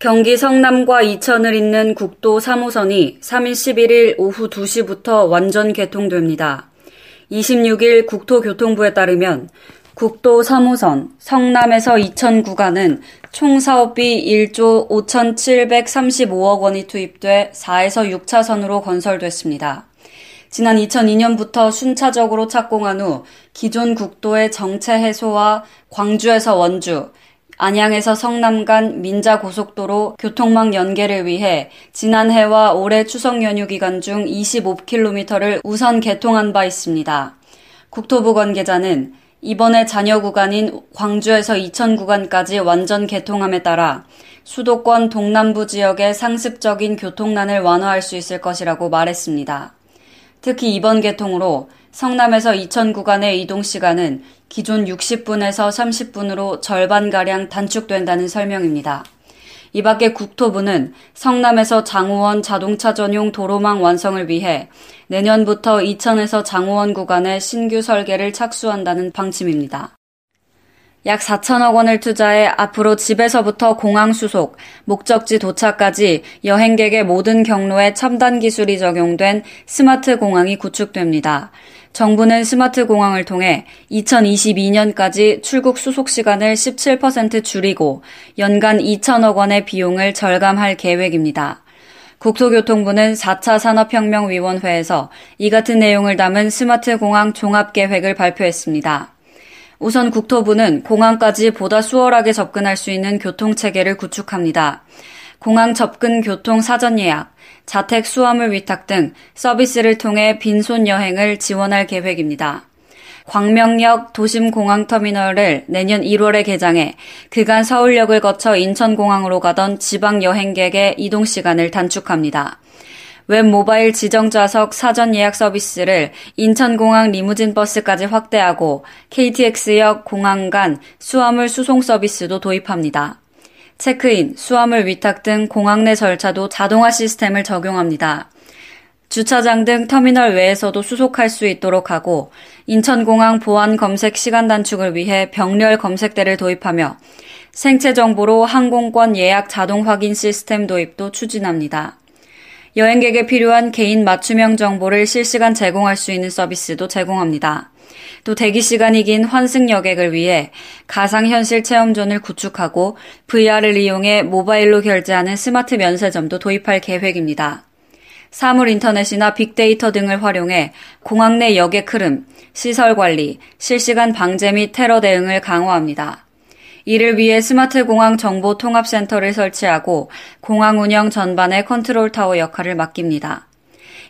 경기 성남과 이천을 잇는 국도 3호선이 3일 11일 오후 2시부터 완전 개통됩니다. 26일 국토교통부에 따르면 국도 3호선 성남에서 이천 구간은 총 사업비 1조 5,735억 원이 투입돼 4에서 6차선으로 건설됐습니다. 지난 2002년부터 순차적으로 착공한 후 기존 국도의 정체 해소와 광주에서 원주, 안양에서 성남 간 민자 고속도로 교통망 연계를 위해 지난해와 올해 추석 연휴 기간 중 25km를 우선 개통한 바 있습니다. 국토부 관계자는 이번에 잔여 구간인 광주에서 이천 구간까지 완전 개통함에 따라 수도권 동남부 지역의 상습적인 교통난을 완화할 수 있을 것이라고 말했습니다. 특히 이번 개통으로 성남에서 이천 구간의 이동 시간은 기존 60분에서 30분으로 절반가량 단축된다는 설명입니다. 이 밖에 국토부는 성남에서 장호원 자동차 전용 도로망 완성을 위해 내년부터 이천에서 장호원 구간의 신규 설계를 착수한다는 방침입니다. 약 4천억 원을 투자해 앞으로 집에서부터 공항 수속, 목적지 도착까지 여행객의 모든 경로에 첨단 기술이 적용된 스마트 공항이 구축됩니다. 정부는 스마트 공항을 통해 2022년까지 출국 수속 시간을 17% 줄이고 연간 2천억 원의 비용을 절감할 계획입니다. 국토교통부는 4차 산업혁명위원회에서 이 같은 내용을 담은 스마트 공항 종합계획을 발표했습니다. 우선 국토부는 공항까지 보다 수월하게 접근할 수 있는 교통체계를 구축합니다. 공항 접근 교통 사전 예약, 자택 수화물 위탁 등 서비스를 통해 빈손 여행을 지원할 계획입니다. 광명역 도심공항터미널을 내년 1월에 개장해 그간 서울역을 거쳐 인천공항으로 가던 지방 여행객의 이동 시간을 단축합니다. 웹 모바일 지정 좌석 사전 예약 서비스를 인천공항 리무진 버스까지 확대하고 KTX역 공항 간 수화물 수송 서비스도 도입합니다. 체크인, 수화물 위탁 등 공항 내 절차도 자동화 시스템을 적용합니다. 주차장 등 터미널 외에서도 수속할 수 있도록 하고 인천공항 보안 검색 시간 단축을 위해 병렬 검색대를 도입하며 생체 정보로 항공권 예약 자동 확인 시스템 도입도 추진합니다. 여행객에 필요한 개인 맞춤형 정보를 실시간 제공할 수 있는 서비스도 제공합니다. 또 대기 시간이 긴 환승 여객을 위해 가상현실 체험존을 구축하고 VR을 이용해 모바일로 결제하는 스마트 면세점도 도입할 계획입니다. 사물 인터넷이나 빅데이터 등을 활용해 공항 내 여객 흐름, 시설 관리, 실시간 방제 및 테러 대응을 강화합니다. 이를 위해 스마트 공항 정보 통합 센터를 설치하고 공항 운영 전반의 컨트롤 타워 역할을 맡깁니다.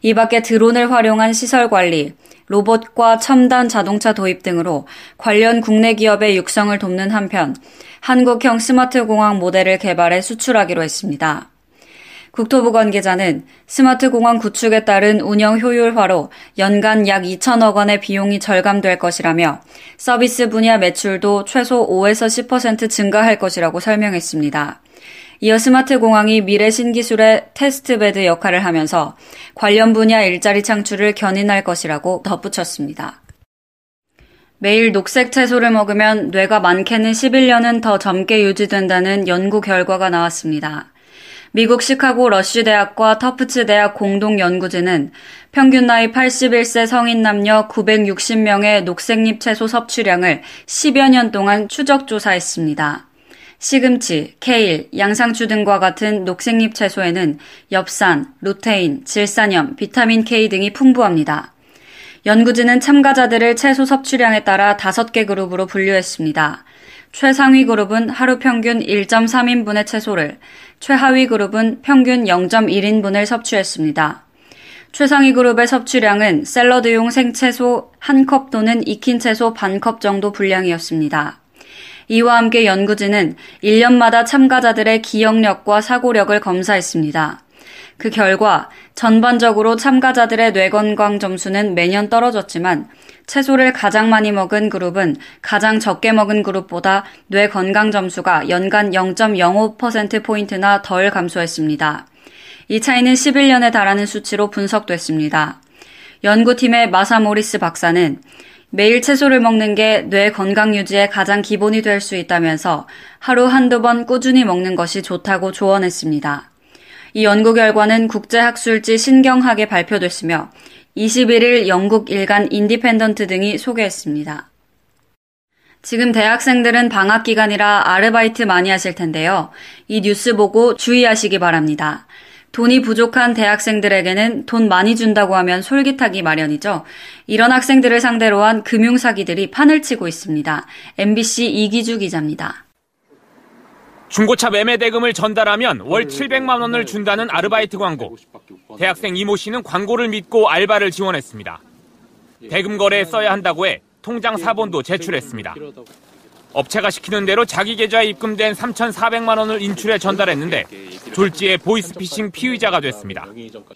이 밖에 드론을 활용한 시설 관리, 로봇과 첨단 자동차 도입 등으로 관련 국내 기업의 육성을 돕는 한편 한국형 스마트 공항 모델을 개발해 수출하기로 했습니다. 국토부 관계자는 스마트 공항 구축에 따른 운영 효율화로 연간 약 2천억 원의 비용이 절감될 것이라며 서비스 분야 매출도 최소 5에서 10% 증가할 것이라고 설명했습니다. 이어 스마트 공항이 미래 신기술의 테스트베드 역할을 하면서 관련 분야 일자리 창출을 견인할 것이라고 덧붙였습니다. 매일 녹색 채소를 먹으면 뇌가 많게는 11년은 더 젊게 유지된다는 연구 결과가 나왔습니다. 미국 시카고 러쉬 대학과 터프츠 대학 공동 연구진은 평균 나이 81세 성인 남녀 960명의 녹색잎 채소 섭취량을 10여 년 동안 추적 조사했습니다. 시금치, 케일, 양상추 등과 같은 녹색잎 채소에는 엽산, 루테인, 질산염, 비타민 K 등이 풍부합니다. 연구진은 참가자들을 채소 섭취량에 따라 5개 그룹으로 분류했습니다. 최상위 그룹은 하루 평균 1.3인분의 채소를, 최하위 그룹은 평균 0.1인분을 섭취했습니다. 최상위 그룹의 섭취량은 샐러드용 생채소 한컵 또는 익힌 채소 반 컵 정도 분량이었습니다. 이와 함께 연구진은 1년마다 참가자들의 기억력과 사고력을 검사했습니다. 그 결과 전반적으로 참가자들의 뇌 건강 점수는 매년 떨어졌지만 채소를 가장 많이 먹은 그룹은 가장 적게 먹은 그룹보다 뇌 건강 점수가 연간 0.05%포인트나 덜 감소했습니다. 이 차이는 11년에 달하는 수치로 분석됐습니다. 연구팀의 마사 모리스 박사는 매일 채소를 먹는 게 뇌 건강 유지에 가장 기본이 될 수 있다면서 하루 한두 번 꾸준히 먹는 것이 좋다고 조언했습니다. 이 연구 결과는 국제학술지 신경학에 발표됐으며 21일 영국 일간 인디펜던트 등이 소개했습니다. 지금 대학생들은 방학 기간이라 아르바이트 많이 하실 텐데요. 이 뉴스 보고 주의하시기 바랍니다. 돈이 부족한 대학생들에게는 돈 많이 준다고 하면 솔깃하기 마련이죠. 이런 학생들을 상대로 한 금융사기들이 판을 치고 있습니다. MBC 이기주 기자입니다. 중고차 매매 대금을 전달하면 월 700만 원을 준다는 아르바이트 광고. 대학생 이모 씨는 광고를 믿고 알바를 지원했습니다. 대금 거래에 써야 한다고 해 통장 사본도 제출했습니다. 업체가 시키는 대로 자기 계좌에 입금된 3,400만 원을 인출해 전달했는데 졸지에 보이스피싱 피의자가 됐습니다.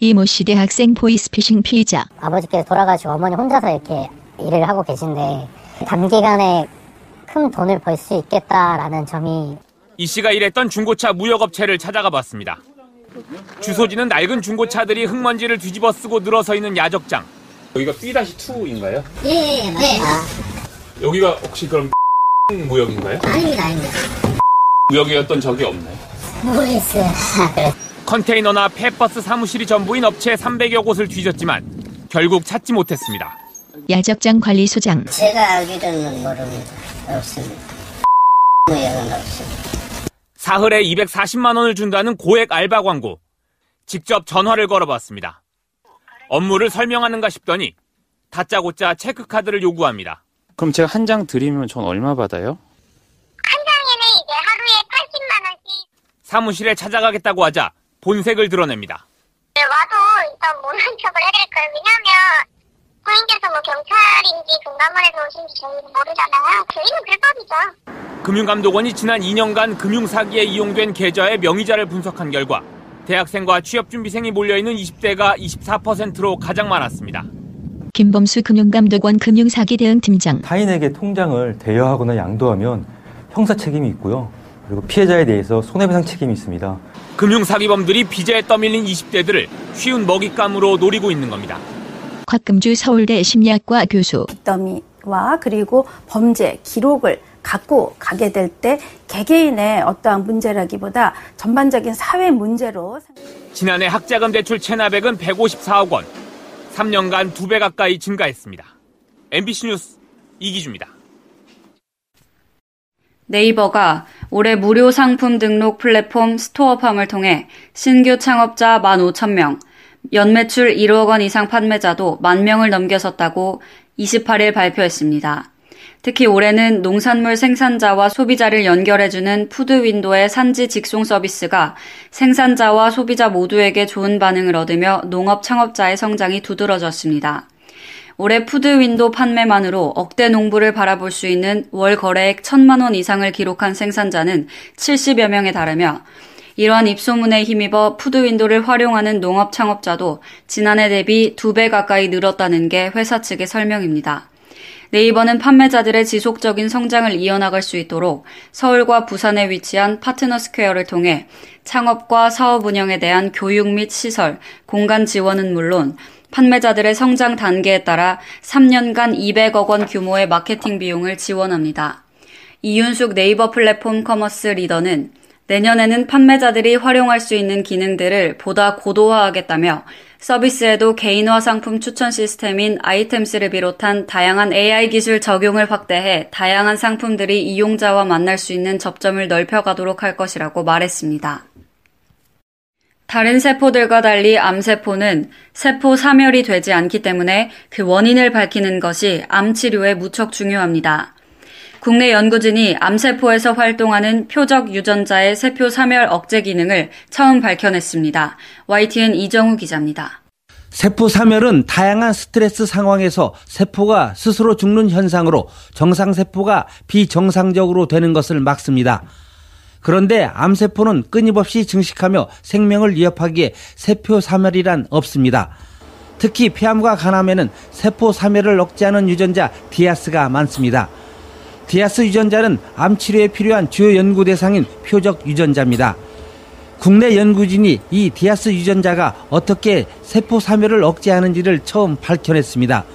이모 씨 대학생 보이스피싱 피의자. 아버지께서 돌아가시고 어머니 혼자서 이렇게 일을 하고 계신데 단기간에 큰 돈을 벌 수 있겠다라는 점이 이 씨가 일했던 중고차 무역업체를 찾아가 봤습니다. 주소지는 낡은 중고차들이 흙먼지를 뒤집어 쓰고 늘어서 있는 야적장. 여기가 B-2인가요? 예, 예, 맞습니다. 여기가 혹시 그럼 무역인가요? 아닙니다, 아닙니다. 무역이었던 적이 없나요? 모르겠어요. 컨테이너나 폐버스 사무실이 전부인 업체 300여 곳을 뒤졌지만 결국 찾지 못했습니다. 야적장 관리소장. 제가 알기로는 모릅니다. 없습니다. 무역은 없습니다. 사흘에 240만 원을 준다는 고액 알바 광고. 직접 전화를 걸어봤습니다. 업무를 설명하는가 싶더니 다짜고짜 체크카드를 요구합니다. 그럼 제가 한 장 드리면 전 얼마 받아요? 한 장에는 이제 하루에 80만 원씩 사무실에 찾아가겠다고 하자 본색을 드러냅니다. 네, 와도 일단 모른 척을 해드릴 거예요. 왜냐면 고객께서 뭐 경찰인지 금감원에서 오신지 저희는 모르잖아요. 저희는 불법이죠. 금융감독원이 지난 2년간 금융사기에 이용된 계좌의 명의자를 분석한 결과 대학생과 취업준비생이 몰려있는 20대가 24%로 가장 많았습니다. 김범수 금융감독원 금융사기 대응 팀장. 타인에게 통장을 대여하거나 양도하면 형사 책임이 있고요. 그리고 피해자에 대해서 손해배상 책임이 있습니다. 금융사기범들이 빚에 떠밀린 20대들을 쉬운 먹잇감으로 노리고 있는 겁니다. 곽금주 서울대 심리학과 교수. 빚더미와 그리고 범죄 기록을 갖고 가게 될 때 개개인의 어떠한 문제라기보다 전반적인 사회 문제로 지난해 학자금 대출 체납액은 154억 원, 3년간 2배 가까이 증가했습니다. MBC 뉴스 이기주입니다. 네이버가 올해 무료 상품 등록 플랫폼 스토어팜을 통해 신규 창업자 15,000명, 연매출 1억 원 이상 판매자도 만 명을 넘겨섰다고 28일 발표했습니다. 특히 올해는 농산물 생산자와 소비자를 연결해주는 푸드 윈도의 산지 직송 서비스가 생산자와 소비자 모두에게 좋은 반응을 얻으며 농업 창업자의 성장이 두드러졌습니다. 올해 푸드 윈도 판매만으로 억대 농부를 바라볼 수 있는 월 거래액 천만 원 이상을 기록한 생산자는 70여 명에 달하며 이러한 입소문에 힘입어 푸드 윈도를 활용하는 농업 창업자도 지난해 대비 두 배 가까이 늘었다는 게 회사 측의 설명입니다. 네이버는 판매자들의 지속적인 성장을 이어나갈 수 있도록 서울과 부산에 위치한 파트너 스퀘어를 통해 창업과 사업 운영에 대한 교육 및 시설, 공간 지원은 물론 판매자들의 성장 단계에 따라 3년간 200억 원 규모의 마케팅 비용을 지원합니다. 이윤숙 네이버 플랫폼 commerce 리더는 내년에는 판매자들이 활용할 수 있는 기능들을 보다 고도화하겠다며 서비스에도 개인화 상품 추천 시스템인 AiTEMS를 비롯한 다양한 AI 기술 적용을 확대해 다양한 상품들이 이용자와 만날 수 있는 접점을 넓혀가도록 할 것이라고 말했습니다. 다른 세포들과 달리 암세포는 세포 사멸이 되지 않기 때문에 그 원인을 밝히는 것이 암 치료에 무척 중요합니다. 국내 연구진이 암세포에서 활동하는 표적 유전자의 세포 사멸 억제 기능을 처음 밝혀냈습니다. YTN 이정우 기자입니다. 세포 사멸은 다양한 스트레스 상황에서 세포가 스스로 죽는 현상으로 정상세포가 비정상적으로 되는 것을 막습니다. 그런데 암세포는 끊임없이 증식하며 생명을 위협하기에 세포 사멸이란 없습니다. 특히 폐암과 간암에는 세포 사멸을 억제하는 유전자 디아스가 많습니다. 디아스 유전자는 암 치료에 필요한 주요 연구 대상인 표적 유전자입니다. 국내 연구진이 이 디아스 유전자가 어떻게 세포 사멸을 억제하는지를 처음 밝혀냈습니다.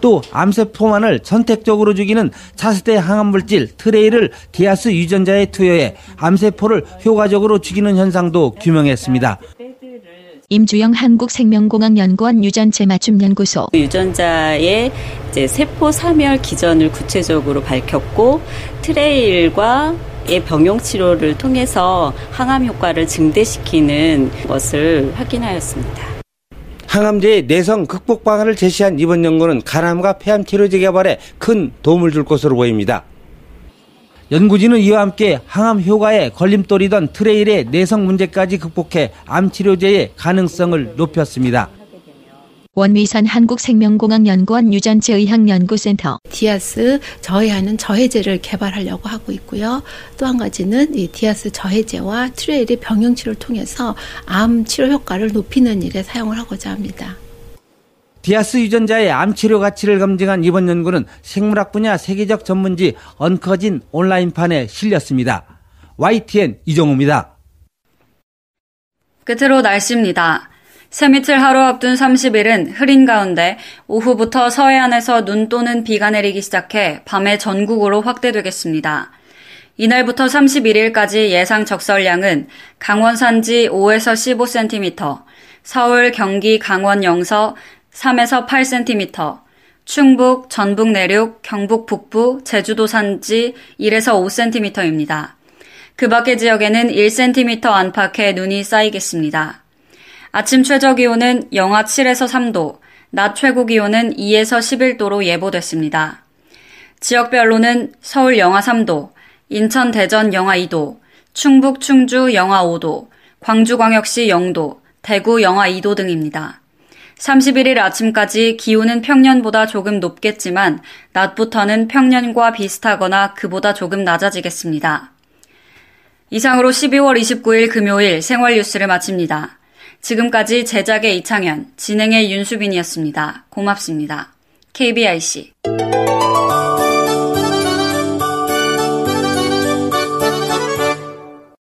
또 암세포만을 선택적으로 죽이는 차세대 항암물질 TRAIL을 디아스 유전자에 투여해 암세포를 효과적으로 죽이는 현상도 규명했습니다. 임주영 한국생명공학연구원 유전체 맞춤 연구소 유전자의 이제 세포 사멸 기전을 구체적으로 밝혔고 트레일과 의 병용 치료를 통해서 항암 효과를 증대시키는 것을 확인하였습니다. 항암제의 내성 극복 방안을 제시한 이번 연구는 간암과 폐암 치료제 개발에 큰 도움을 줄 것으로 보입니다. 연구진은 이와 함께 항암 효과에 걸림돌이던 트레일의 내성 문제까지 극복해 암 치료제의 가능성을 높였습니다. 원미선 한국생명공학연구원 유전체 의학연구센터 디아스 저해하는 저해제를 개발하려고 하고 있고요. 또 한 가지는 이 디아스 저해제와 TRAIL의 병용 치료를 통해서 암 치료 효과를 높이는 일에 사용을 하고자 합니다. 디아스 유전자의 암 치료 가치를 검증한 이번 연구는 생물학 분야 세계적 전문지 Oncogene 온라인판에 실렸습니다. YTN 이정우입니다. 끝으로 날씨입니다. 새밑을 하루 앞둔 30일은 흐린 가운데 오후부터 서해안에서 눈 또는 비가 내리기 시작해 밤에 전국으로 확대되겠습니다. 이날부터 31일까지 예상 적설량은 강원 산지 5에서 15cm, 서울, 경기, 강원 영서 3에서 8cm, 충북, 전북 내륙, 경북 북부, 제주도 산지 1에서 5cm입니다. 그 밖의 지역에는 1cm 안팎의 눈이 쌓이겠습니다. 아침 최저 기온은 영하 7에서 3도, 낮 최고 기온은 2에서 11도로 예보됐습니다. 지역별로는 서울 영하 3도, 인천 대전 영하 2도, 충북 충주 영하 5도, 광주광역시 0도, 대구 영하 2도 등입니다. 31일 아침까지 기온은 평년보다 조금 높겠지만 낮부터는 평년과 비슷하거나 그보다 조금 낮아지겠습니다. 이상으로 12월 29일 금요일 생활 뉴스를 마칩니다. 지금까지 제작의 이창현, 진행의 윤수빈이었습니다. 고맙습니다. KBIC